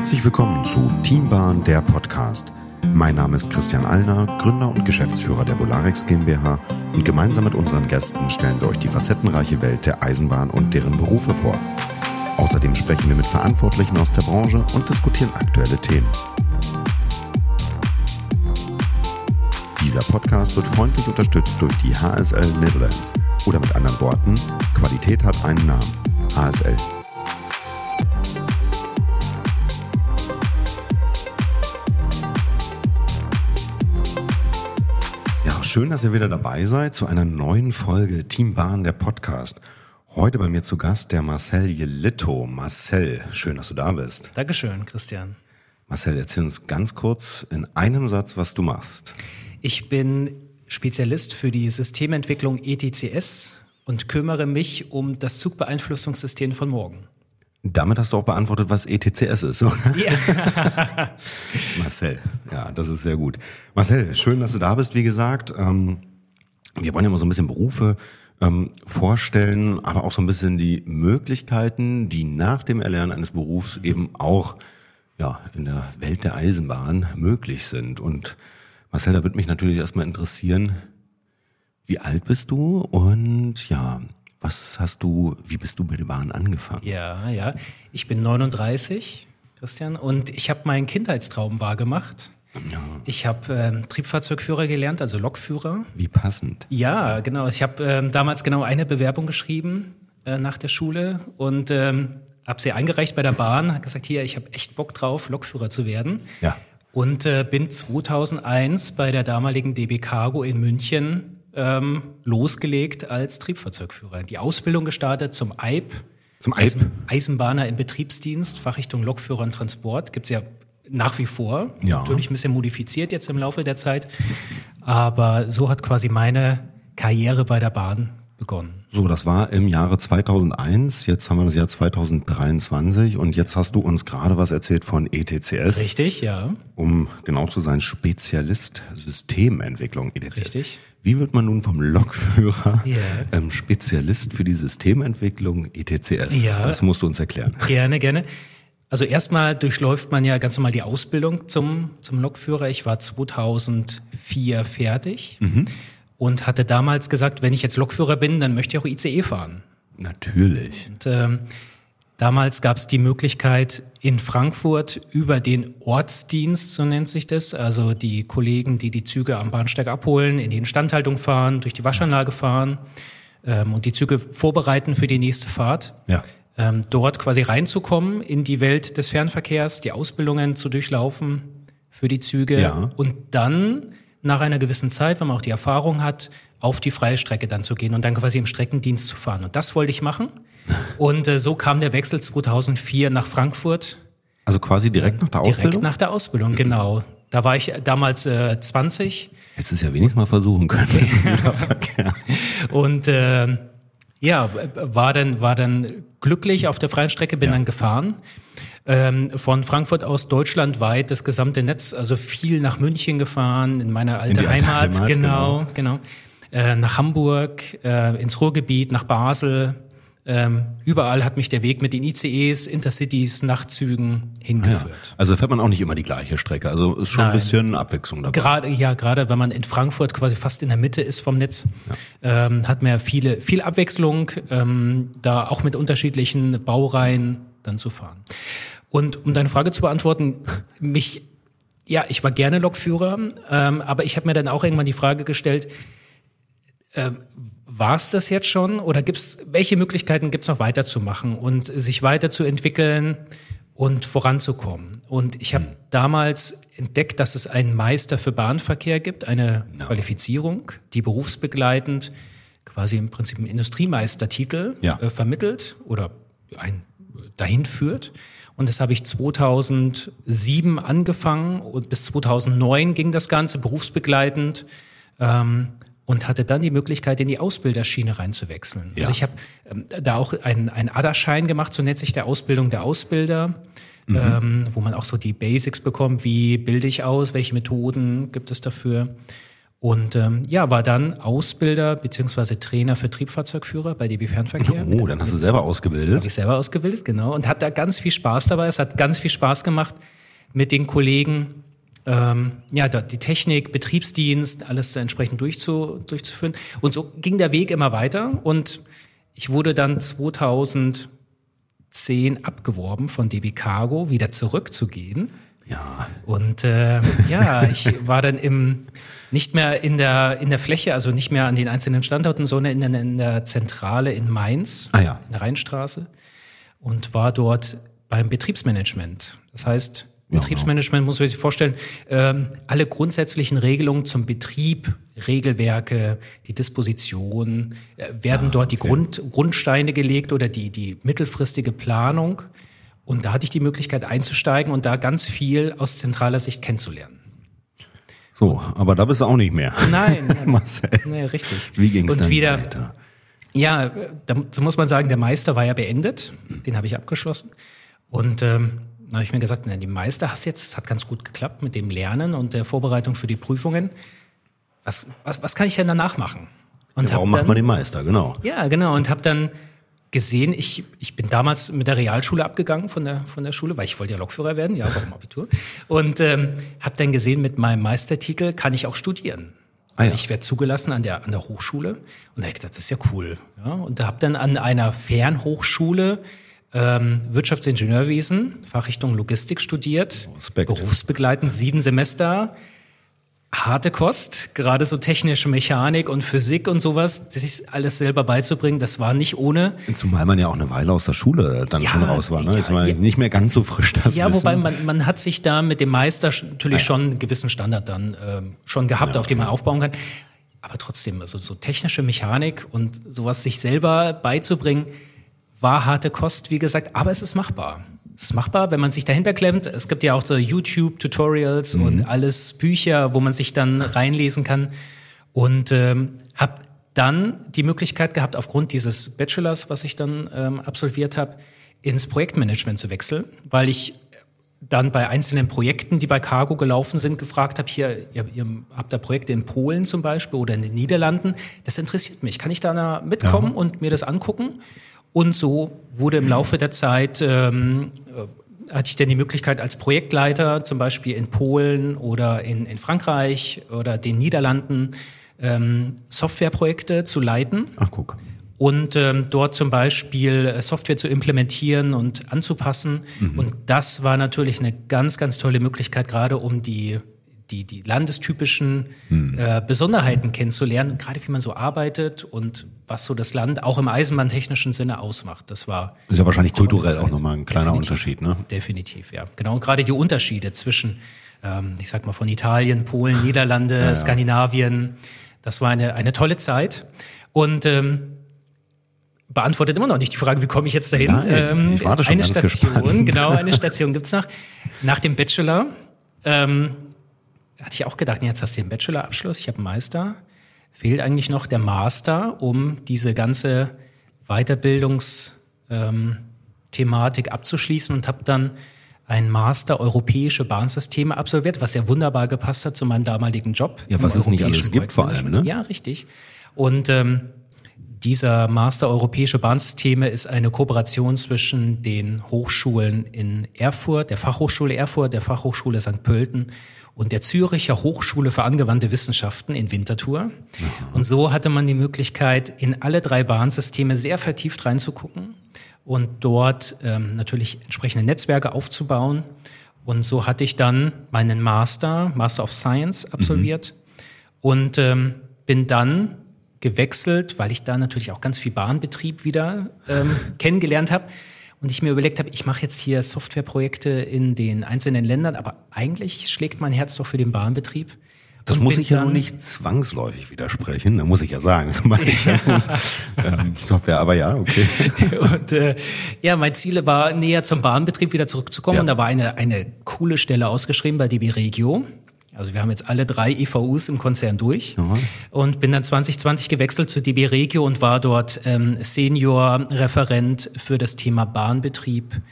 Herzlich willkommen zu Teambahn, der Podcast. Mein Name ist Christian Allner, Gründer und Geschäftsführer der Volarex GmbH und gemeinsam mit unseren Gästen stellen wir euch die facettenreiche Welt der Eisenbahn und deren Berufe vor. Außerdem sprechen wir mit Verantwortlichen aus der Branche und diskutieren aktuelle Themen. Dieser Podcast wird freundlich unterstützt durch die HSL Netherlands oder mit anderen Worten, Qualität hat einen Namen. HSL. Schön, dass ihr wieder dabei seid zu einer neuen Folge Team Bahn, der Podcast. Heute bei mir zu Gast der Marcel Jelitto. Marcel, schön, dass du da bist. Dankeschön, Christian. Marcel, erzähl uns ganz kurz in einem Satz, was du machst. Ich bin Spezialist für die Systementwicklung ETCS und kümmere mich um das Zugbeeinflussungssystem von morgen. Damit hast du auch beantwortet, was ETCS ist. Ja. Marcel, ja, das ist sehr gut. Marcel, schön, dass du da bist, wie gesagt. Ähm, wir wollen ja mal so ein bisschen Berufe ähm, vorstellen, aber auch so ein bisschen die Möglichkeiten, die nach dem Erlernen eines Berufs eben auch ja, in der Welt der Eisenbahn möglich sind. Und Marcel, da würde mich natürlich erstmal interessieren, wie alt bist du und ja, was hast du, wie bist du bei der Bahn angefangen? Ja, ja. Ich bin 39, Christian, und ich habe meinen Kindheitstraum wahrgemacht. Ja. Ich habe ähm, Triebfahrzeugführer gelernt, also Lokführer. Wie passend. Ja, genau. Ich habe ähm, damals genau eine Bewerbung geschrieben äh, nach der Schule und ähm, habe sie eingereicht bei der Bahn, habe gesagt, hier, ich habe echt Bock drauf, Lokführer zu werden. Ja. Und äh, bin 2001 bei der damaligen DB Cargo in München ähm, losgelegt als Triebfahrzeugführer. Die Ausbildung gestartet zum EIB. Zum EIB? Eisenbahner im Betriebsdienst, Fachrichtung Lokführer und Transport. Gibt's ja nach wie vor. Ja. Natürlich ein bisschen modifiziert jetzt im Laufe der Zeit. Aber so hat quasi meine Karriere bei der Bahn begonnen. So, das war im Jahre 2001. Jetzt haben wir das Jahr 2023 und jetzt hast du uns gerade was erzählt von ETCS. Richtig, ja. Um genau zu sein, Spezialist Systementwicklung ETCS. Richtig. Wie wird man nun vom Lokführer yeah. ähm, Spezialist für die Systementwicklung ETCS? Ja. Das musst du uns erklären. Gerne, gerne. Also erstmal durchläuft man ja ganz normal die Ausbildung zum, zum Lokführer. Ich war 2004 fertig mhm. und hatte damals gesagt, wenn ich jetzt Lokführer bin, dann möchte ich auch ICE fahren. Natürlich. Und, ähm, damals gab es die Möglichkeit in Frankfurt über den Ortsdienst, so nennt sich das, also die Kollegen, die die Züge am Bahnsteig abholen, in die Instandhaltung fahren, durch die Waschanlage fahren ähm, und die Züge vorbereiten für die nächste Fahrt. Ja ähm, dort quasi reinzukommen in die Welt des Fernverkehrs, die Ausbildungen zu durchlaufen für die Züge ja. und dann nach einer gewissen Zeit, wenn man auch die Erfahrung hat, auf die freie Strecke dann zu gehen und dann quasi im Streckendienst zu fahren. Und das wollte ich machen. Und äh, so kam der Wechsel 2004 nach Frankfurt. Also quasi direkt nach der Ausbildung? Direkt nach der Ausbildung, genau. Da war ich damals äh, 20. Hättest es ja wenigstens mal versuchen können. und äh, ja, war dann, war dann glücklich auf der freien Strecke, bin ja. dann gefahren. Ähm, von Frankfurt aus deutschlandweit das gesamte Netz, also viel nach München gefahren, in meine alte in Heimat, Heimat, genau, genau. genau. Äh, nach Hamburg, äh, ins Ruhrgebiet, nach Basel, ähm, überall hat mich der Weg mit den ICEs, Intercities, Nachtzügen hingeführt. Ah ja. Also fährt man auch nicht immer die gleiche Strecke. Also ist schon Nein. ein bisschen Abwechslung dabei. Gerade, ja, gerade wenn man in Frankfurt quasi fast in der Mitte ist vom Netz, ja. ähm, hat man ja viele, viel Abwechslung, ähm, da auch mit unterschiedlichen Baureihen dann zu fahren. Und um deine Frage zu beantworten, mich, ja, ich war gerne Lokführer, ähm, aber ich habe mir dann auch irgendwann die Frage gestellt, äh, war es das jetzt schon oder gibt's welche Möglichkeiten gibt es noch weiterzumachen und sich weiterzuentwickeln und voranzukommen? Und ich habe mhm. damals entdeckt, dass es einen Meister für Bahnverkehr gibt, eine no. Qualifizierung, die berufsbegleitend quasi im Prinzip einen Industriemeistertitel ja. äh, vermittelt oder ein dahin führt. Und das habe ich 2007 angefangen und bis 2009 ging das Ganze berufsbegleitend. Ähm, und hatte dann die Möglichkeit, in die Ausbilderschiene reinzuwechseln. Ja. Also ich habe ähm, da auch einen, einen ADA-Schein gemacht, so nennt sich der Ausbildung der Ausbilder, mhm. ähm, wo man auch so die Basics bekommt, wie bilde ich aus, welche Methoden gibt es dafür. Und ähm, ja, war dann Ausbilder beziehungsweise Trainer für Triebfahrzeugführer bei DB Fernverkehr. Oh, dann hast du selber ausgebildet. Habe ich selber ausgebildet, genau. Und hat da ganz viel Spaß dabei. Es hat ganz viel Spaß gemacht mit den Kollegen, ähm, ja, die Technik, Betriebsdienst, alles entsprechend durchzu, durchzuführen. Und so ging der Weg immer weiter. Und ich wurde dann 2010 abgeworben von DB Cargo, wieder zurückzugehen. Ja. Und äh, ja, ich war dann im nicht mehr in der in der Fläche, also nicht mehr an den einzelnen Standorten, sondern in, in der Zentrale in Mainz, ah, ja. in der Rheinstraße, und war dort beim Betriebsmanagement. Das heißt, Betriebsmanagement muss man sich vorstellen, ähm, alle grundsätzlichen Regelungen zum Betrieb, Regelwerke, die Disposition, äh, werden ah, dort die Grund, Grundsteine gelegt oder die, die mittelfristige Planung. Und da hatte ich die Möglichkeit einzusteigen und da ganz viel aus zentraler Sicht kennenzulernen. So, aber da bist du auch nicht mehr. Nein, Marcel. Nee, richtig. Wie ging es dann wieder, weiter? Ja, dazu muss man sagen, der Meister war ja beendet. Den habe ich abgeschlossen. Und ähm, da habe ich mir gesagt, na, die Meister hast jetzt, es hat ganz gut geklappt mit dem Lernen und der Vorbereitung für die Prüfungen. Was, was, was kann ich denn danach machen? Und ja, warum dann, macht man den Meister, genau. Ja, genau. Und habe dann gesehen, ich, ich bin damals mit der Realschule abgegangen von der, von der Schule, weil ich wollte ja Lokführer werden, ja, warum Abitur. Und ähm, habe dann gesehen, mit meinem Meistertitel kann ich auch studieren. Ah, ja. Ich werde zugelassen an der, an der Hochschule. Und da habe ich gedacht, das ist ja cool. Ja, und da habe dann an einer Fernhochschule ähm, Wirtschaftsingenieurwesen, Fachrichtung Logistik studiert, Respekt. berufsbegleitend sieben Semester harte Kost, gerade so technische Mechanik und Physik und sowas, sich alles selber beizubringen, das war nicht ohne. Zumal man ja auch eine Weile aus der Schule dann ja, schon raus war, ne? Ja, ist man ja, nicht mehr ganz so frisch das Ja, Wissen. wobei man, man hat sich da mit dem Meister natürlich ah, schon einen gewissen Standard dann ähm, schon gehabt, auf den man aufbauen kann. Aber trotzdem, also so technische Mechanik und sowas sich selber beizubringen, war harte Kost, wie gesagt, aber es ist machbar. Es ist machbar, wenn man sich dahinter klemmt. Es gibt ja auch so YouTube-Tutorials mhm. und alles Bücher, wo man sich dann reinlesen kann. Und ähm, habe dann die Möglichkeit gehabt, aufgrund dieses Bachelors, was ich dann ähm, absolviert habe, ins Projektmanagement zu wechseln, weil ich dann bei einzelnen Projekten, die bei Cargo gelaufen sind, gefragt habe, hier, ihr, ihr habt da Projekte in Polen zum Beispiel oder in den Niederlanden, das interessiert mich. Kann ich da mitkommen ja. und mir das angucken? Und so wurde im Laufe der Zeit, ähm, äh, hatte ich dann die Möglichkeit als Projektleiter zum Beispiel in Polen oder in, in Frankreich oder den Niederlanden ähm, Softwareprojekte zu leiten. Ach, guck. Und ähm, dort zum Beispiel äh, Software zu implementieren und anzupassen. Mhm. Und das war natürlich eine ganz, ganz tolle Möglichkeit, gerade um die die, die landestypischen hm. äh, Besonderheiten kennenzulernen, gerade wie man so arbeitet und was so das Land auch im eisenbahntechnischen Sinne ausmacht. Das war. Ist ja wahrscheinlich kulturell Zeit. auch nochmal ein kleiner Definitiv. Unterschied, ne? Definitiv, ja. Genau. Und gerade die Unterschiede zwischen, ähm, ich sag mal, von Italien, Polen, Niederlande, ja, ja. Skandinavien, das war eine, eine tolle Zeit. Und ähm, beantwortet immer noch nicht die Frage, wie komme ich jetzt dahin? Nein, ähm, ich warte schon eine Station, gespannt. genau, eine Station gibt's nach. Nach dem Bachelor ähm, hatte ich auch gedacht, jetzt hast du den Bachelorabschluss, ich habe einen Meister. Fehlt eigentlich noch der Master, um diese ganze Weiterbildungsthematik ähm, abzuschließen und habe dann ein Master Europäische Bahnsysteme absolviert, was ja wunderbar gepasst hat zu meinem damaligen Job. Ja, was es nicht alles gibt vor allem, ne? Ja, richtig. Und ähm, dieser Master Europäische Bahnsysteme ist eine Kooperation zwischen den Hochschulen in Erfurt, der Fachhochschule Erfurt, der Fachhochschule St. Pölten und der Züricher Hochschule für angewandte Wissenschaften in Winterthur. Und so hatte man die Möglichkeit, in alle drei Bahnsysteme sehr vertieft reinzugucken und dort ähm, natürlich entsprechende Netzwerke aufzubauen. Und so hatte ich dann meinen Master, Master of Science absolviert mhm. und ähm, bin dann gewechselt, weil ich da natürlich auch ganz viel Bahnbetrieb wieder ähm, kennengelernt habe und ich mir überlegt habe, ich mache jetzt hier Softwareprojekte in den einzelnen Ländern, aber eigentlich schlägt mein Herz doch für den Bahnbetrieb. Das muss ich ja noch nicht zwangsläufig widersprechen, da muss ich ja sagen. So mache ich ja, ähm, Software, aber ja, okay. Und äh, ja, mein Ziel war, näher zum Bahnbetrieb wieder zurückzukommen. Ja. Und da war eine, eine coole Stelle ausgeschrieben bei DB Regio. Also wir haben jetzt alle drei EVUs im Konzern durch ja. und bin dann 2020 gewechselt zu DB Regio und war dort ähm, Senior-Referent für das Thema Bahnbetrieb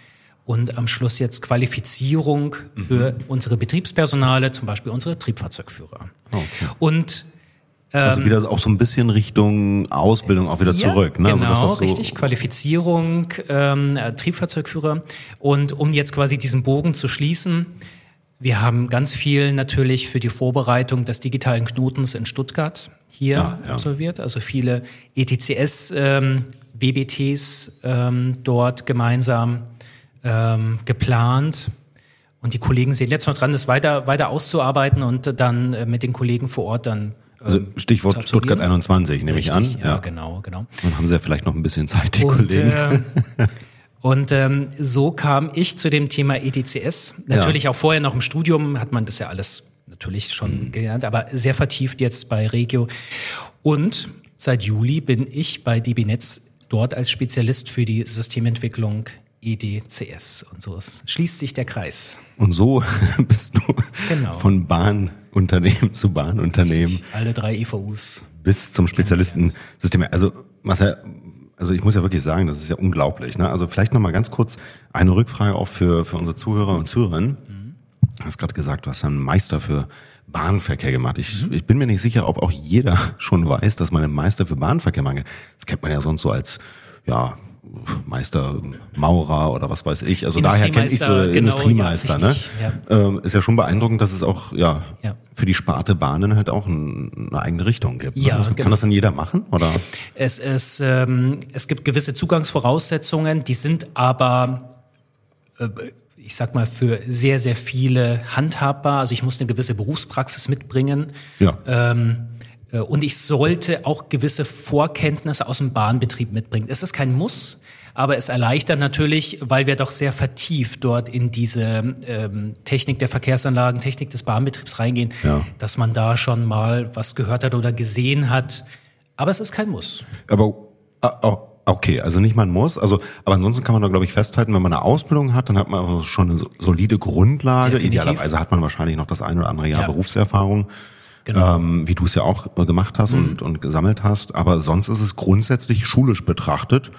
und am Schluss jetzt Qualifizierung mhm. für unsere Betriebspersonale, zum Beispiel unsere Triebfahrzeugführer. Okay. Und Also wieder auch so ein bisschen Richtung Ausbildung auch wieder ja, zurück. Ne? Genau, also so richtig. Qualifizierung, ähm, Triebfahrzeugführer. Und um jetzt quasi diesen Bogen zu schließen, wir haben ganz viel natürlich für die Vorbereitung des digitalen Knotens in Stuttgart hier ja, ja. absolviert. Also viele ETCS, ähm, BBTs ähm, dort gemeinsam ähm, geplant. Und die Kollegen sind jetzt noch dran, das weiter, weiter auszuarbeiten und dann äh, mit den Kollegen vor Ort dann also ähm, Stichwort Stuttgart 21 nehme ich an. Ja, ja, genau, genau. Dann haben sie ja vielleicht noch ein bisschen Zeit, die und, Kollegen. Äh, und ähm, so kam ich zu dem Thema ETCS. Natürlich ja. auch vorher noch im Studium hat man das ja alles natürlich schon mhm. gelernt, aber sehr vertieft jetzt bei Regio. Und seit Juli bin ich bei DB Netz dort als Spezialist für die Systementwicklung EDCS. Und so schließt sich der Kreis. Und so bist du genau. von Bahnunternehmen zu Bahnunternehmen. Alle drei EVUs. Bis zum Spezialistensystem. Also, Marcel, also ich muss ja wirklich sagen, das ist ja unglaublich. Ne? Also vielleicht nochmal ganz kurz eine Rückfrage auch für, für unsere Zuhörer und Zuhörerinnen. Mhm. Du hast gerade gesagt, du hast einen Meister für Bahnverkehr gemacht. Ich, mhm. ich bin mir nicht sicher, ob auch jeder schon weiß, dass man einen Meister für Bahnverkehr macht. Das kennt man ja sonst so als ja, Meister Maurer oder was weiß ich. Also daher kenne ich so genau, Industriemeister. Ja, richtig, ne? Ja. Ähm, ist ja schon beeindruckend, dass es auch ja, ja. für die Sparte Bahnen halt auch ein, eine eigene Richtung gibt. Ne? Ja, also, Kann genau. das dann jeder machen? Oder? Es, es, ähm, es gibt gewisse Zugangsvoraussetzungen, die sind aber äh, ich sag mal, für sehr, sehr viele handhabbar. Also ich muss eine gewisse Berufspraxis mitbringen. Ja. Ähm, äh, und ich sollte auch gewisse Vorkenntnisse aus dem Bahnbetrieb mitbringen. Es ist kein Muss, aber es erleichtert natürlich, weil wir doch sehr vertieft dort in diese ähm, Technik der Verkehrsanlagen, Technik des Bahnbetriebs reingehen, ja. dass man da schon mal was gehört hat oder gesehen hat. Aber es ist kein Muss. Aber äh, Okay, also nicht mal ein Muss. Also, aber ansonsten kann man da, glaube ich, festhalten, wenn man eine Ausbildung hat, dann hat man schon eine solide Grundlage. Definitiv. Idealerweise hat man wahrscheinlich noch das ein oder andere Jahr ja. Berufserfahrung genau. ähm, wie du es ja auch gemacht hast mhm. und, und gesammelt hast. Aber sonst ist es grundsätzlich schulisch betrachtet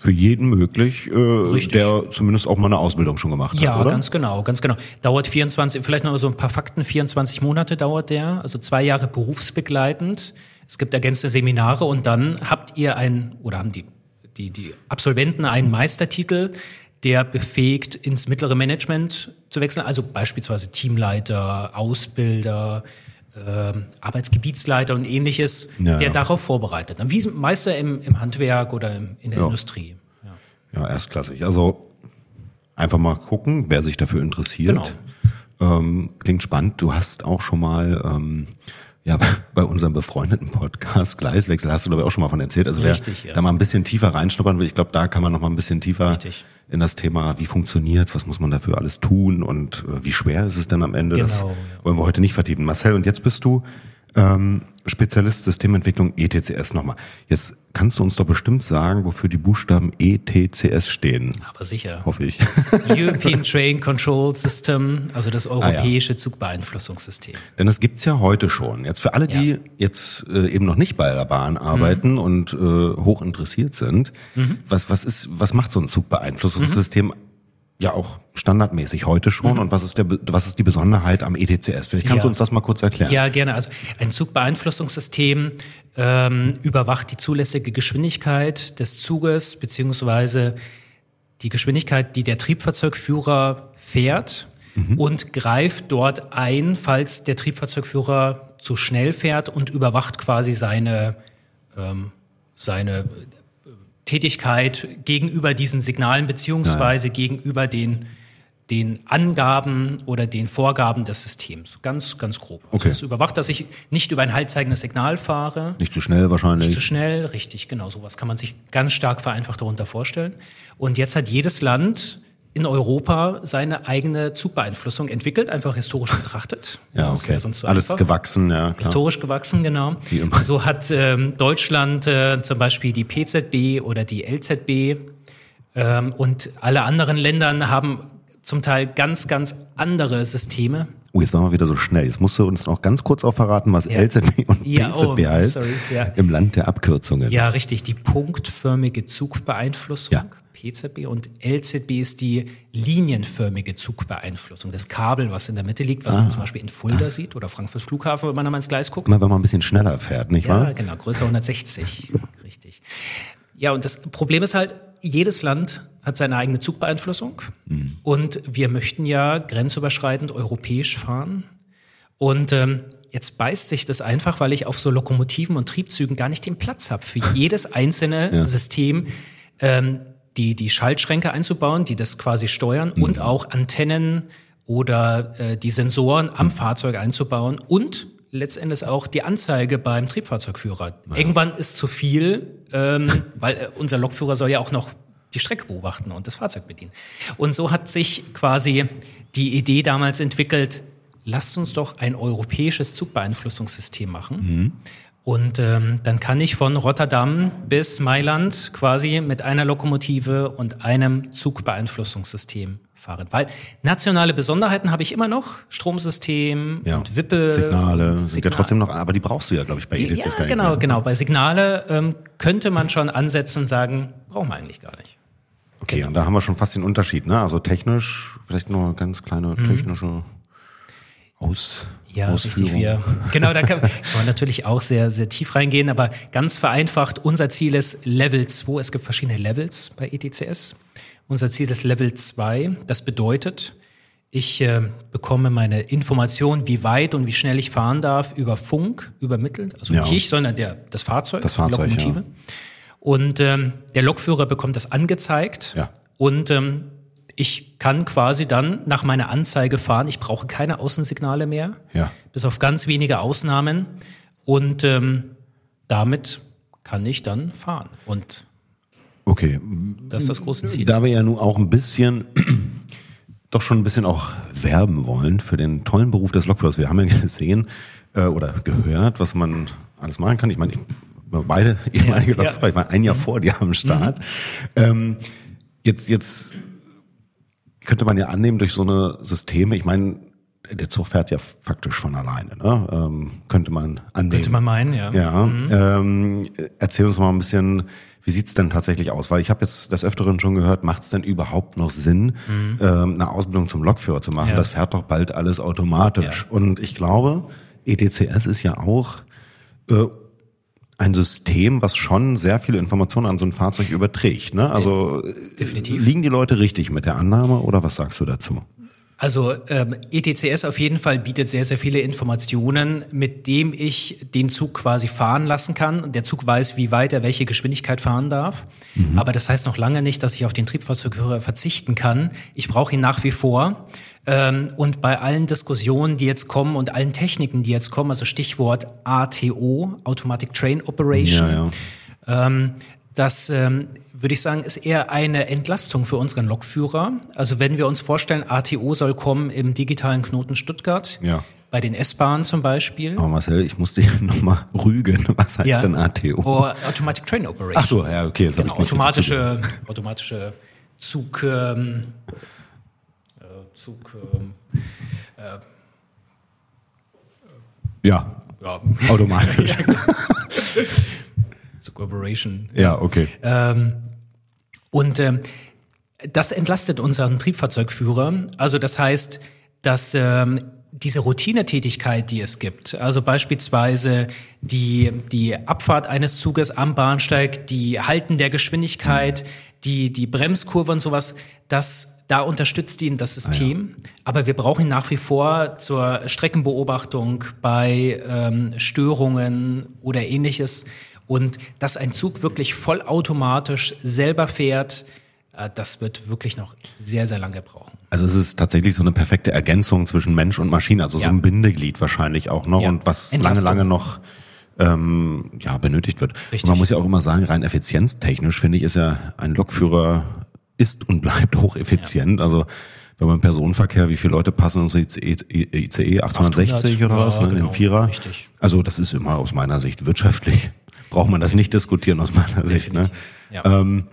für jeden möglich, äh, der zumindest auch mal eine Ausbildung schon gemacht ja, hat, oder? Ja, ganz genau, ganz genau. Dauert 24, vielleicht noch so ein paar Fakten, 24 Monate dauert der, also zwei Jahre berufsbegleitend. Es gibt ergänzte Seminare und dann habt ihr ein, oder haben die, die, die Absolventen einen Meistertitel, der befähigt, ins mittlere Management zu wechseln, also beispielsweise Teamleiter, Ausbilder, äh, Arbeitsgebietsleiter und ähnliches, ja, der ja. darauf vorbereitet. Wie Meister im, im Handwerk oder im, in der ja. Industrie. Ja. erstklassig. Also einfach mal gucken, wer sich dafür interessiert. Genau. Ähm, klingt spannend. Du hast auch schon mal ähm, ja, bei unserem befreundeten Podcast Gleiswechsel hast du glaube ich auch schon mal von erzählt. Also Richtig, wer ja. da mal ein bisschen tiefer reinschnuppern will, ich glaube, da kann man noch mal ein bisschen tiefer Richtig. in das Thema, wie funktioniert's, was muss man dafür alles tun und äh, wie schwer ist es denn am Ende? Genau, das wollen wir heute nicht vertiefen. Marcel, und jetzt bist du ähm, Spezialist Systementwicklung ETCS nochmal. Jetzt kannst du uns doch bestimmt sagen, wofür die Buchstaben ETCS stehen. Aber sicher. Hoffe ich. European Train Control System, also das europäische ah, ja. Zugbeeinflussungssystem. Denn das gibt's ja heute schon. Jetzt für alle, die ja. jetzt äh, eben noch nicht bei der Bahn arbeiten mhm. und äh, hoch interessiert sind, mhm. was, was ist, was macht so ein Zugbeeinflussungssystem mhm ja auch standardmäßig heute schon. Mhm. Und was ist der, was ist die Besonderheit am ETCS? Vielleicht kannst ja. du uns das mal kurz erklären. Ja, gerne. Also ein Zugbeeinflussungssystem ähm, überwacht die zulässige Geschwindigkeit des Zuges beziehungsweise die Geschwindigkeit, die der Triebfahrzeugführer fährt mhm. und greift dort ein, falls der Triebfahrzeugführer zu schnell fährt und überwacht quasi seine ähm, seine Tätigkeit gegenüber diesen Signalen beziehungsweise ja, gegenüber den den Angaben oder den Vorgaben des Systems. Ganz, ganz grob. Also okay. es überwacht, dass ich nicht über ein haltzeigendes Signal fahre. Nicht zu schnell wahrscheinlich. Nicht zu schnell, richtig, genau. Sowas kann man sich ganz stark vereinfacht darunter vorstellen. Und jetzt hat jedes Land in Europa seine eigene Zugbeeinflussung entwickelt, einfach historisch betrachtet. ja, okay. So Alles einfach. gewachsen, ja. Klar. Historisch gewachsen, genau. So hat ähm, Deutschland äh, zum Beispiel die PZB oder die LZB ähm, und alle anderen Ländern haben zum Teil ganz, ganz andere Systeme. Oh, jetzt waren wir wieder so schnell. Jetzt musst du uns noch ganz kurz auch verraten, was Ja. LZB und Ja, oh, PZB heißt. sorry, ja. Im Land der Abkürzungen. Ja, richtig. Die punktförmige Zugbeeinflussung. Ja. PZB und LZB ist die linienförmige Zugbeeinflussung. Das Kabel, was in der Mitte liegt, was Ah. man zum Beispiel in Fulda sieht oder Frankfurt Flughafen, wenn man einmal ins Gleis guckt. Immer wenn man ein bisschen schneller fährt, nicht Ja, wahr? genau, Größe 160. Richtig. Ja, und das Problem ist halt, jedes Land hat seine eigene Zugbeeinflussung Mhm. und wir möchten ja grenzüberschreitend europäisch fahren. Und ähm, jetzt beißt sich das einfach, weil ich auf so Lokomotiven und Triebzügen gar nicht den Platz habe, für jedes einzelne Ja. System ähm, die, die Schaltschränke einzubauen, die das quasi steuern und auch Antennen oder äh, die Sensoren am Fahrzeug einzubauen und letztendlich auch die Anzeige beim Triebfahrzeugführer. Irgendwann ist zu viel, ähm, weil äh, unser Lokführer soll ja auch noch die Strecke beobachten und das Fahrzeug bedienen. Und so hat sich quasi die Idee damals entwickelt, lasst uns doch ein europäisches Zugbeeinflussungssystem machen. Und ähm, dann kann ich von Rotterdam bis Mailand quasi mit einer Lokomotive und einem Zugbeeinflussungssystem fahren. Weil nationale Besonderheiten habe ich immer noch, Stromsystem Ja. und Wippe. Signale sind ja trotzdem noch, aber die brauchst du ja, glaube ich, bei die, EDCs gar ja, nicht genau, mehr. genau. Bei Signale ähm, könnte man schon ansetzen und sagen, brauchen wir eigentlich gar nicht. Okay, und da haben wir schon fast den Unterschied, ne? Also technisch, vielleicht nur eine ganz kleine technische Aus Mhm. Ja, Ausführung. richtig. Wir, genau, da kann, kann man natürlich auch sehr, sehr tief reingehen, aber ganz vereinfacht, unser Ziel ist Level 2. Es gibt verschiedene Levels bei ETCS. Unser Ziel ist Level 2. Das bedeutet, ich äh, bekomme meine Information, wie weit und wie schnell ich fahren darf, über Funk übermittelt. Also Ja. nicht ich, sondern der, das Fahrzeug, Das Fahrzeug, die Lokomotive. Und ähm, der Lokführer bekommt das angezeigt. Ja. Und ähm, ich kann quasi dann nach meiner Anzeige fahren. Ich brauche keine Außensignale mehr, Ja. bis auf ganz wenige Ausnahmen. Und ähm, damit kann ich dann fahren. Und Okay, das ist das große Ziel. Da wir ja nun auch ein bisschen, doch schon ein bisschen auch werben wollen für den tollen Beruf des Lokführers. Wir haben ja gesehen äh, oder gehört, was man alles machen kann. Ich meine, ich, beide ehemalige ja. Mhm. Lokführer, ich war ein Jahr vor dir am Start. Ähm, jetzt, jetzt könnte man ja annehmen durch so eine Systeme, ich meine, der Zug fährt ja faktisch von alleine, ne? ähm, könnte man annehmen. Könnte man meinen, ja. Ja, ähm, erzähl uns mal ein bisschen, wie sieht's denn tatsächlich aus? Weil ich habe jetzt des Öfteren schon gehört, macht's denn überhaupt noch Sinn, ähm, eine Ausbildung zum Lokführer zu machen? Mhm. Ja. Das fährt doch bald alles automatisch. Ja. Und ich glaube, EDCS ist ja auch äh, ein System, was schon sehr viele Informationen an so ein Fahrzeug überträgt. Ne? Also Definitiv. liegen die Leute richtig mit der Annahme oder was sagst du dazu? Also ähm, ETCS auf jeden Fall bietet sehr, sehr viele Informationen, mit dem ich den Zug quasi fahren lassen kann. Der Zug weiß, wie weit er welche Geschwindigkeit fahren darf. Aber das heißt noch lange nicht, dass ich auf den Triebfahrzeugführer verzichten kann. Ich brauche ihn nach wie vor. Ähm, und bei allen Diskussionen, die jetzt kommen und allen Techniken, die jetzt kommen, also Stichwort ATO, Automatic Train Operation, Ja, ja. ähm, das ähm, würde ich sagen, ist eher eine Entlastung für unseren Lokführer. Also wenn wir uns vorstellen, ATO soll kommen im digitalen Knoten Stuttgart, Ja. bei den S-Bahnen zum Beispiel. Aber Marcel, ich muss dich nochmal rügen. Was heißt Ja. denn ATO? Oder Automatic Train Operation. Ach so, ja, okay. Das genau, ich automatische, automatische Zug, ähm, äh, Zug, ähm, Ja, ja, automatisch. Zug Operation. ja, okay. Ähm, und ähm, das entlastet unseren Triebfahrzeugführer. Also das heißt, dass ähm, diese Routinetätigkeit, die es gibt, also beispielsweise die, die Abfahrt eines Zuges am Bahnsteig, die Halten der Geschwindigkeit, die, die Bremskurve und sowas, das, da unterstützt ihn das System. Aber wir brauchen ihn nach wie vor zur Streckenbeobachtung bei ähm, Störungen oder ähnliches. Und dass ein Zug wirklich vollautomatisch selber fährt, äh, das wird wirklich noch sehr, sehr lange brauchen. Also es ist tatsächlich so eine perfekte Ergänzung zwischen Mensch und Maschine, also Ja. so ein Bindeglied wahrscheinlich auch noch Ja. und was Entlastung. lange, lange noch ähm, ja, benötigt wird. Richtig. Und man muss ja auch immer sagen, rein effizienztechnisch finde ich, ist ja ein Lokführer ist und bleibt hocheffizient. Also wenn man im Personenverkehr, wie viele Leute passen ins ICE, ICE 860 oder ja, was, ne, genau, den Vierer? richtig. Also das ist immer aus meiner Sicht wirtschaftlich. Braucht man das nicht diskutieren aus meiner Sicht. Ne? Ja. Ähm,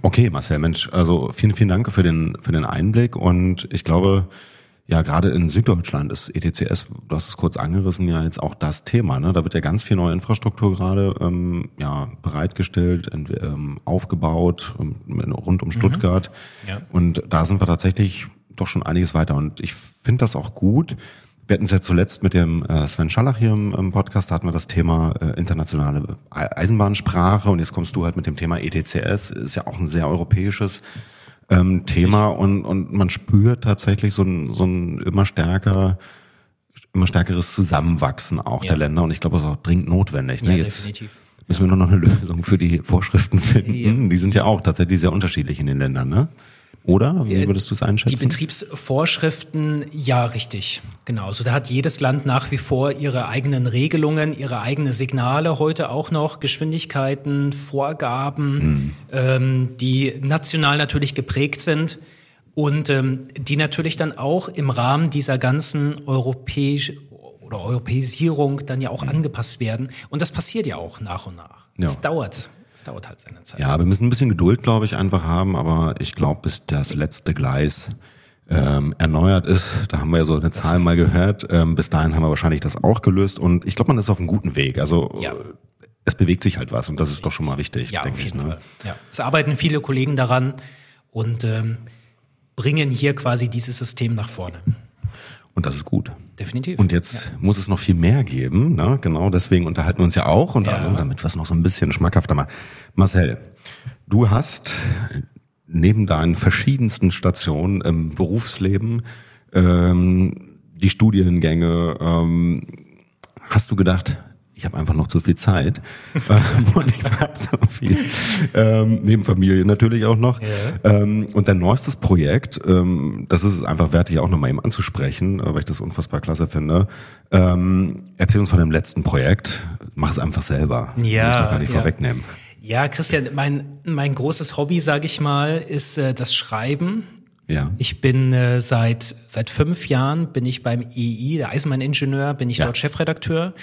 Okay, Marcel, Mensch, also vielen, vielen Dank für den, für den Einblick und ich glaube, ja, gerade in Süddeutschland ist ETCS, du hast es kurz angerissen, ja jetzt auch das Thema. Ne? Da wird ja ganz viel neue Infrastruktur gerade ähm, ja, bereitgestellt, ähm, aufgebaut ähm, rund um mhm. Stuttgart. Ja. Und da sind wir tatsächlich doch schon einiges weiter. Und ich finde das auch gut. Wir hatten es ja zuletzt mit dem äh, Sven Schallach hier im, im Podcast, da hatten wir das Thema äh, internationale Eisenbahnsprache und jetzt kommst du halt mit dem Thema ETCS, ist ja auch ein sehr europäisches ähm, Thema und, und man spürt tatsächlich so ein, so ein immer stärker immer stärkeres Zusammenwachsen auch ja. der Länder und ich glaube, das ist auch dringend notwendig. Ne? Ja, Jetzt definitiv. müssen wir nur noch eine Lösung für die Vorschriften finden. Ja. Die sind ja auch tatsächlich sehr unterschiedlich in den Ländern. Ne? Oder? Wie würdest du es einschätzen? Die Betriebsvorschriften, ja, richtig. Genau. So, da hat jedes Land nach wie vor ihre eigenen Regelungen, ihre eigenen Signale, heute auch noch Geschwindigkeiten, Vorgaben, mhm. ähm, die national natürlich geprägt sind und ähm, die natürlich dann auch im Rahmen dieser ganzen europäisch oder Europäisierung dann ja auch mhm. angepasst werden. Und das passiert ja auch nach und nach. Es ja. dauert es dauert halt seine Zeit. Ja, wir müssen ein bisschen Geduld, glaube ich, einfach haben, aber ich glaube, bis das letzte Gleis ähm, erneuert ist, da haben wir ja so eine Zahl mal gehört, ähm, bis dahin haben wir wahrscheinlich das auch gelöst und ich glaube, man ist auf einem guten Weg. Also ja. es bewegt sich halt was und das ist doch schon mal wichtig, ja, denke auf jeden ich. Ne? Fall. Ja, es arbeiten viele Kollegen daran und ähm, bringen hier quasi dieses System nach vorne. Und das ist gut. Definitiv. Und jetzt ja. muss es noch viel mehr geben. Ne? Genau, deswegen unterhalten wir uns ja auch und ja. damit wir es noch so ein bisschen schmackhafter machen. Marcel, du hast neben deinen verschiedensten Stationen im Berufsleben ähm, die Studiengänge, ähm, hast du gedacht, ich habe einfach noch zu viel Zeit ähm, und ich habe so viel ähm, neben Familie natürlich auch noch. Yeah. Ähm, und dein neuestes Projekt, ähm, das ist einfach wert, hier auch nochmal eben anzusprechen, äh, weil ich das unfassbar klasse finde. Ähm, erzähl uns von dem letzten Projekt. Mach es einfach selber. Ja, ich doch gar nicht ja. vorwegnehmen. Ja, Christian, mein mein großes Hobby, sage ich mal, ist äh, das Schreiben. Ja. Ich bin äh, seit seit fünf Jahren bin ich beim EI, der Eisenbahningenieur, bin ich ja. dort Chefredakteur.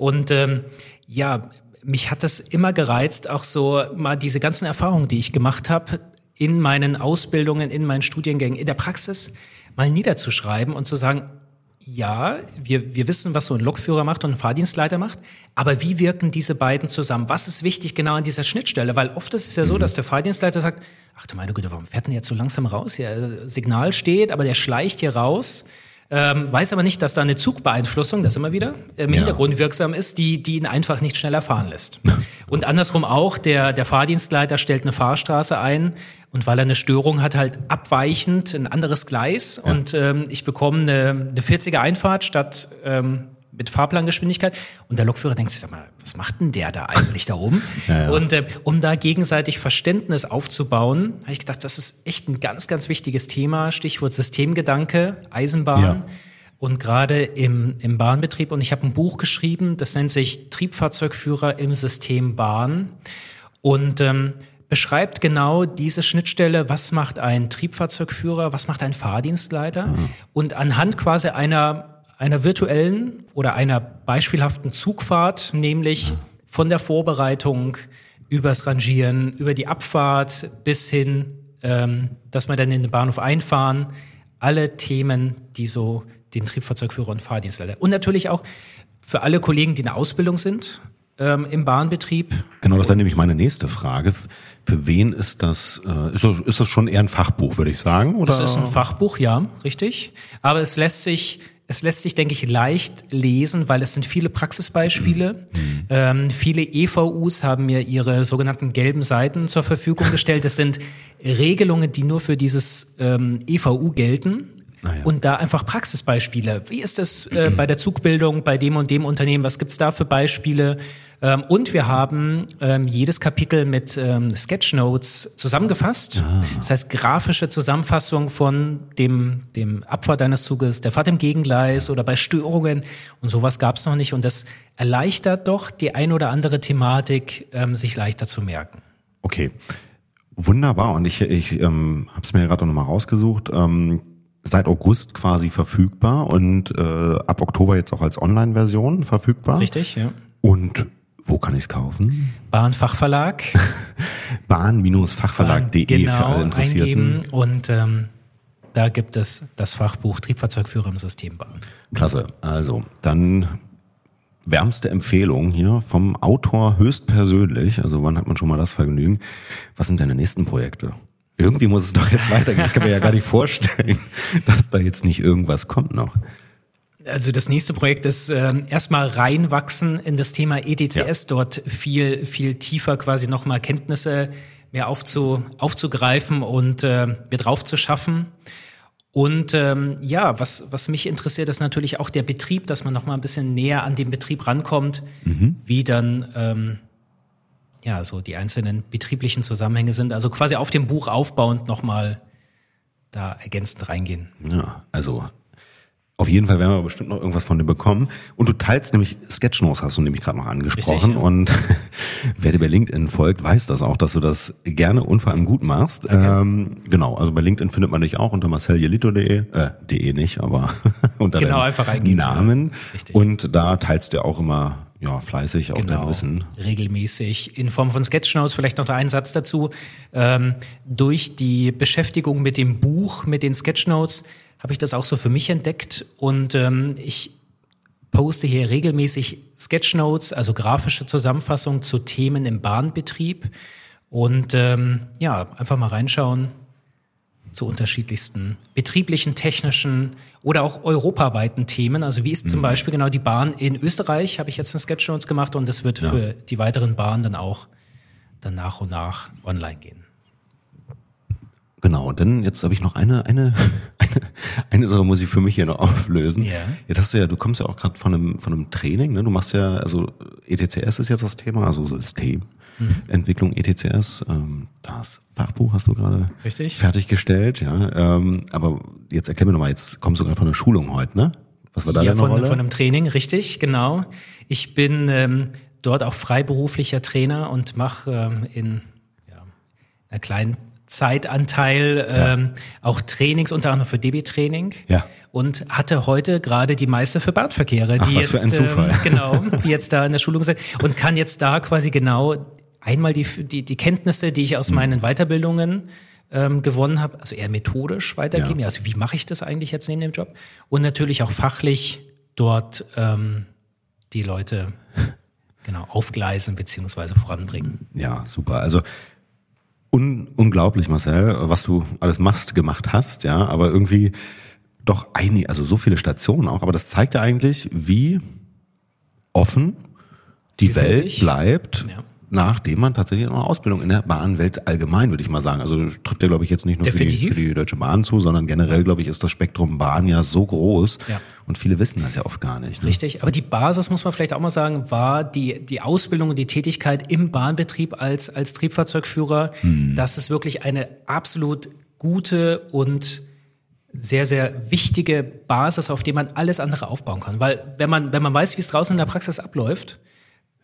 Und ähm, ja, mich hat das immer gereizt, auch so mal diese ganzen Erfahrungen, die ich gemacht habe, in meinen Ausbildungen, in meinen Studiengängen, in der Praxis mal niederzuschreiben und zu sagen, ja, wir, wir wissen, was so ein Lokführer macht und ein Fahrdienstleiter macht, aber wie wirken diese beiden zusammen? Was ist wichtig genau an dieser Schnittstelle? Weil oft ist es ja so, mhm. dass der Fahrdienstleiter sagt, ach du meine Güte, warum fährt denn jetzt so langsam raus? Ja, Signal steht, aber der schleicht hier raus ähm, weiß aber nicht, dass da eine Zugbeeinflussung, das immer wieder, im ja. Hintergrund wirksam ist, die, die ihn einfach nicht schneller fahren lässt. Und andersrum auch, der, der Fahrdienstleiter stellt eine Fahrstraße ein und weil er eine Störung hat, halt abweichend ein anderes Gleis ja. und ähm, ich bekomme eine, eine 40er Einfahrt statt ähm, mit Fahrplangeschwindigkeit. Und der Lokführer denkt sich, sag mal, was macht denn der da eigentlich da oben? Ja, ja. Und äh, um da gegenseitig Verständnis aufzubauen, habe ich gedacht, das ist echt ein ganz, ganz wichtiges Thema. Stichwort Systemgedanke, Eisenbahn. Ja. Und gerade im, im Bahnbetrieb. Und ich habe ein Buch geschrieben, das nennt sich Triebfahrzeugführer im System Bahn. Und ähm, beschreibt genau diese Schnittstelle, was macht ein Triebfahrzeugführer, was macht ein Fahrdienstleiter. Mhm. Und anhand quasi einer einer virtuellen oder einer beispielhaften Zugfahrt, nämlich von der Vorbereitung übers Rangieren, über die Abfahrt bis hin, ähm, dass wir dann in den Bahnhof einfahren. Alle Themen, die so den Triebfahrzeugführer und Fahrdienstleiter. Und natürlich auch für alle Kollegen, die in der Ausbildung sind ähm, im Bahnbetrieb. Genau, das wäre nämlich meine nächste Frage. Für wen ist das? Äh, ist, das ist das schon eher ein Fachbuch, würde ich sagen? Oder? Das ist ein Fachbuch, ja, richtig. Aber es lässt sich es lässt sich, denke ich, leicht lesen, weil es sind viele Praxisbeispiele. Mhm. Ähm, viele EVUs haben mir ihre sogenannten gelben Seiten zur Verfügung gestellt. Das sind Regelungen, die nur für dieses ähm, EVU gelten. Ah, ja. Und da einfach Praxisbeispiele. Wie ist das äh, bei der Zugbildung, bei dem und dem Unternehmen? Was gibt's da für Beispiele? Ähm, und wir haben ähm, jedes Kapitel mit ähm, Sketchnotes zusammengefasst. Ah. Das heißt, grafische Zusammenfassung von dem, dem Abfahrt eines Zuges, der Fahrt im Gegengleis oder bei Störungen. Und sowas gab's noch nicht. Und das erleichtert doch die ein oder andere Thematik, ähm, sich leichter zu merken. Okay. Wunderbar. Und ich, ich ähm, habe es mir gerade noch mal rausgesucht. Ähm, seit August quasi verfügbar und äh, ab Oktober jetzt auch als Online-Version verfügbar. Richtig, ja. Und wo kann ich es kaufen? Bahnfachverlag. Bahn-fachverlag.de genau, für alle Interessierten. Eingeben und ähm, da gibt es das Fachbuch Triebfahrzeugführer im Systembahn. Klasse. Also, dann wärmste Empfehlung hier vom Autor höchstpersönlich. Also wann hat man schon mal das Vergnügen? Was sind deine nächsten Projekte? Irgendwie muss es doch jetzt weitergehen. Ich kann mir ja gar nicht vorstellen, dass da jetzt nicht irgendwas kommt noch. Also das nächste Projekt ist äh, erstmal reinwachsen in das Thema EDCS, ja. dort viel, viel tiefer quasi nochmal Kenntnisse mehr aufzu, aufzugreifen und äh, mir drauf zu schaffen. Und ähm, ja, was, was mich interessiert, ist natürlich auch der Betrieb, dass man noch mal ein bisschen näher an den Betrieb rankommt, mhm. wie dann ähm, ja so die einzelnen betrieblichen Zusammenhänge sind. Also quasi auf dem Buch aufbauend noch mal da ergänzend reingehen. Ja, also auf jeden Fall werden wir bestimmt noch irgendwas von dir bekommen. Und du teilst nämlich Sketchnotes, hast du nämlich gerade noch angesprochen. Richtig, ja. Und wer dir bei LinkedIn folgt, weiß das auch, dass du das gerne und vor allem gut machst. Okay. Ähm, genau, also bei LinkedIn findet man dich auch unter marceljelito.de, äh, de nicht, aber unter genau, einfach Namen. Richtig. Und da teilst du auch immer ja, fleißig auch genau, dein Wissen. Regelmäßig. In Form von Sketchnotes, vielleicht noch ein Satz dazu. Ähm, durch die Beschäftigung mit dem Buch, mit den Sketchnotes, habe ich das auch so für mich entdeckt. Und ähm, ich poste hier regelmäßig Sketchnotes, also grafische Zusammenfassungen zu Themen im Bahnbetrieb. Und ähm, ja, einfach mal reinschauen zu unterschiedlichsten betrieblichen, technischen oder auch europaweiten Themen. Also wie ist mhm. zum Beispiel genau die Bahn in Österreich, habe ich jetzt eine Sketchnotes gemacht und das wird ja. für die weiteren Bahnen dann auch dann nach und nach online gehen. Genau, denn jetzt habe ich noch eine, eine, eine, eine Sache muss ich für mich hier noch auflösen. Ja. Jetzt hast du ja, du kommst ja auch gerade von einem, von einem Training, ne? Du machst ja, also ETCS ist jetzt das Thema, also Systementwicklung mhm. ETCS. Ähm, das Fachbuch hast du gerade fertiggestellt, ja. Ähm, aber jetzt erklär mir nochmal, jetzt kommst du gerade von einer Schulung heute, ne? Was war da ja, deine von, Rolle? von einem Training, richtig, genau. Ich bin ähm, dort auch freiberuflicher Trainer und mache ähm, in ja, einer kleinen Zeitanteil, ja. ähm, auch Trainings, unter anderem für DB-Training. Ja. Und hatte heute gerade die Meister für Bahnverkehre, Ach, die jetzt, ähm, genau, die jetzt da in der Schulung sind und kann jetzt da quasi genau einmal die, die, die Kenntnisse, die ich aus mhm. meinen Weiterbildungen ähm, gewonnen habe, also eher methodisch weitergeben. Ja. Also wie mache ich das eigentlich jetzt neben dem Job? Und natürlich auch fachlich dort ähm, die Leute genau aufgleisen beziehungsweise voranbringen. Ja, super. Also un unglaublich, Marcel, was du alles machst, gemacht hast, ja, aber irgendwie doch einige, also so viele Stationen auch, aber das zeigt ja eigentlich, wie offen die Welt bleibt. Ja nachdem man tatsächlich eine Ausbildung in der Bahnwelt allgemein, würde ich mal sagen. Also trifft ja, glaube ich, jetzt nicht nur für die, für die, Deutsche Bahn zu, sondern generell, glaube ich, ist das Spektrum Bahn ja so groß ja. und viele wissen das ja oft gar nicht. Ne? Richtig, aber die Basis, muss man vielleicht auch mal sagen, war die, die Ausbildung und die Tätigkeit im Bahnbetrieb als, als Triebfahrzeugführer. Hm. Das ist wirklich eine absolut gute und sehr, sehr wichtige Basis, auf die man alles andere aufbauen kann. Weil wenn man, wenn man weiß, wie es draußen in der Praxis abläuft,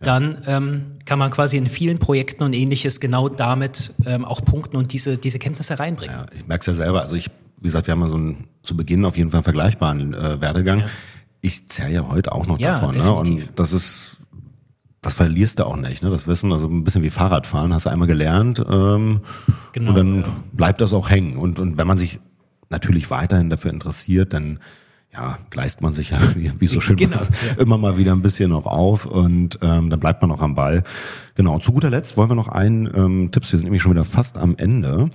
dann ähm, kann man quasi in vielen Projekten und ähnliches genau damit ähm, auch punkten und diese, diese Kenntnisse reinbringen. Ja, ich merke es ja selber. Also ich, wie gesagt, wir haben ja so einen, zu Beginn auf jeden Fall einen vergleichbaren äh, Werdegang. Ja. Ich zähle ja heute auch noch ja, davon. Definitiv. Ne? Und das ist, das verlierst du auch nicht, ne? Das Wissen, also ein bisschen wie Fahrradfahren, hast du einmal gelernt ähm, genau, und dann bleibt das auch hängen. Und, und wenn man sich natürlich weiterhin dafür interessiert, dann ja, gleist man sich ja, wie, wie so schön genau, ja. immer mal wieder ein bisschen noch auf und ähm, dann bleibt man noch am Ball. Genau, und zu guter Letzt wollen wir noch einen ähm, Tipp, wir sind nämlich schon wieder fast am Ende,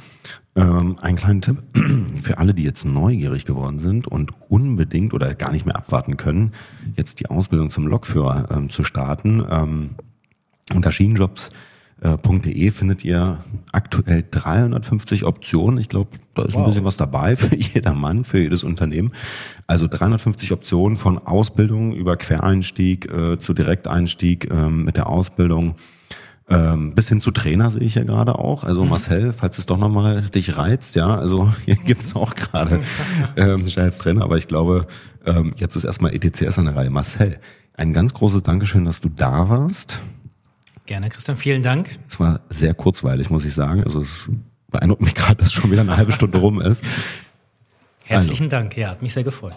ähm, einen kleinen Tipp für alle, die jetzt neugierig geworden sind und unbedingt oder gar nicht mehr abwarten können, jetzt die Ausbildung zum Lokführer ähm, zu starten. Ähm, unter Schienenjobs äh, findet ihr aktuell 350 Optionen. Ich glaube, da ist wow. ein bisschen was dabei für jeder Mann, für jedes Unternehmen. Also 350 Optionen von Ausbildung über Quereinstieg äh, zu Direkteinstieg äh, mit der Ausbildung. Ähm, bis hin zu Trainer sehe ich ja gerade auch. Also mhm. Marcel, falls es doch nochmal dich reizt, ja, also hier gibt's auch gerade ähm, als Trainer, aber ich glaube, ähm, jetzt ist erstmal ETCS an der Reihe. Marcel, ein ganz großes Dankeschön, dass du da warst. Gerne, Christian, vielen Dank. Es war sehr kurzweilig, muss ich sagen. Also es beeindruckt mich gerade, dass schon wieder eine halbe Stunde rum ist. Herzlichen also. Dank, ja, hat mich sehr gefreut.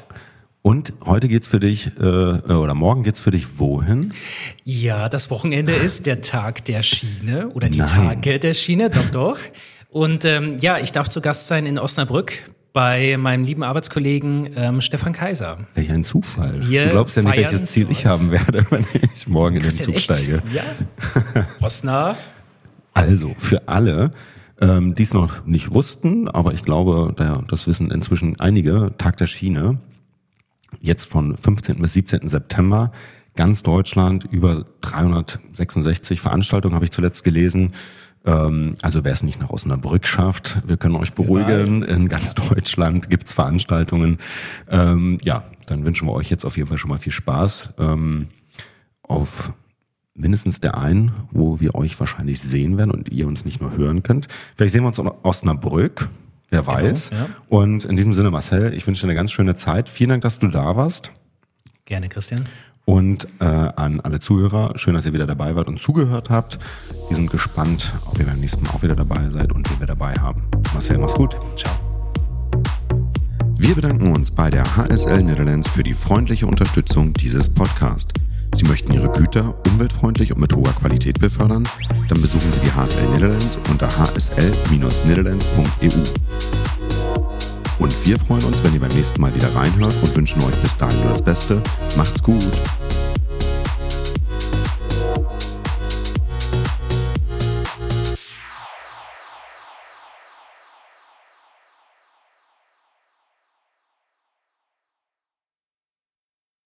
Und heute geht's für dich, äh, oder morgen geht's für dich wohin? Ja, das Wochenende ist der Tag der Schiene oder die Nein. Tage der Schiene, doch, doch. Und ähm, ja, ich darf zu Gast sein in Osnabrück bei meinem lieben Arbeitskollegen ähm, Stefan Kaiser. Welch ein Zufall. Wir du glaubst ja nicht, welches Ziel ich haben werde, wenn ich morgen in den Zug echt? steige. Ja. Osnabrück. Also, für alle, ähm, die es noch nicht wussten, aber ich glaube, das wissen inzwischen einige, Tag der Schiene, jetzt von 15. bis 17. September, ganz Deutschland, über 366 Veranstaltungen habe ich zuletzt gelesen. Ähm, also wer es nicht nach Osnabrück schafft, wir können euch beruhigen, in ganz Deutschland gibt's Veranstaltungen. Ähm, ja, dann wünschen wir euch jetzt auf jeden Fall schon mal viel Spaß. Ähm, auf mindestens der einen, wo wir euch wahrscheinlich sehen werden und ihr uns nicht nur hören könnt. Vielleicht sehen wir uns in Osnabrück, wer genau, weiß. Ja. Und in diesem Sinne, Marcel, ich wünsche dir eine ganz schöne Zeit. Vielen Dank, dass du da warst. Gerne, Christian. Und äh, an alle Zuhörer, schön, dass ihr wieder dabei wart und zugehört habt. Wir sind gespannt, ob ihr beim nächsten Mal auch wieder dabei seid und wir dabei haben. Marcel, mach's gut. Ciao. Wir bedanken uns bei der HSL Netherlands für die freundliche Unterstützung dieses Podcasts. Sie möchten Ihre Güter umweltfreundlich und mit hoher Qualität befördern? Dann besuchen Sie die HSL Netherlands unter hsl-netherlands.eu. Und wir freuen uns, wenn ihr beim nächsten Mal wieder reinhört und wünschen euch bis dahin nur das Beste. Macht's gut!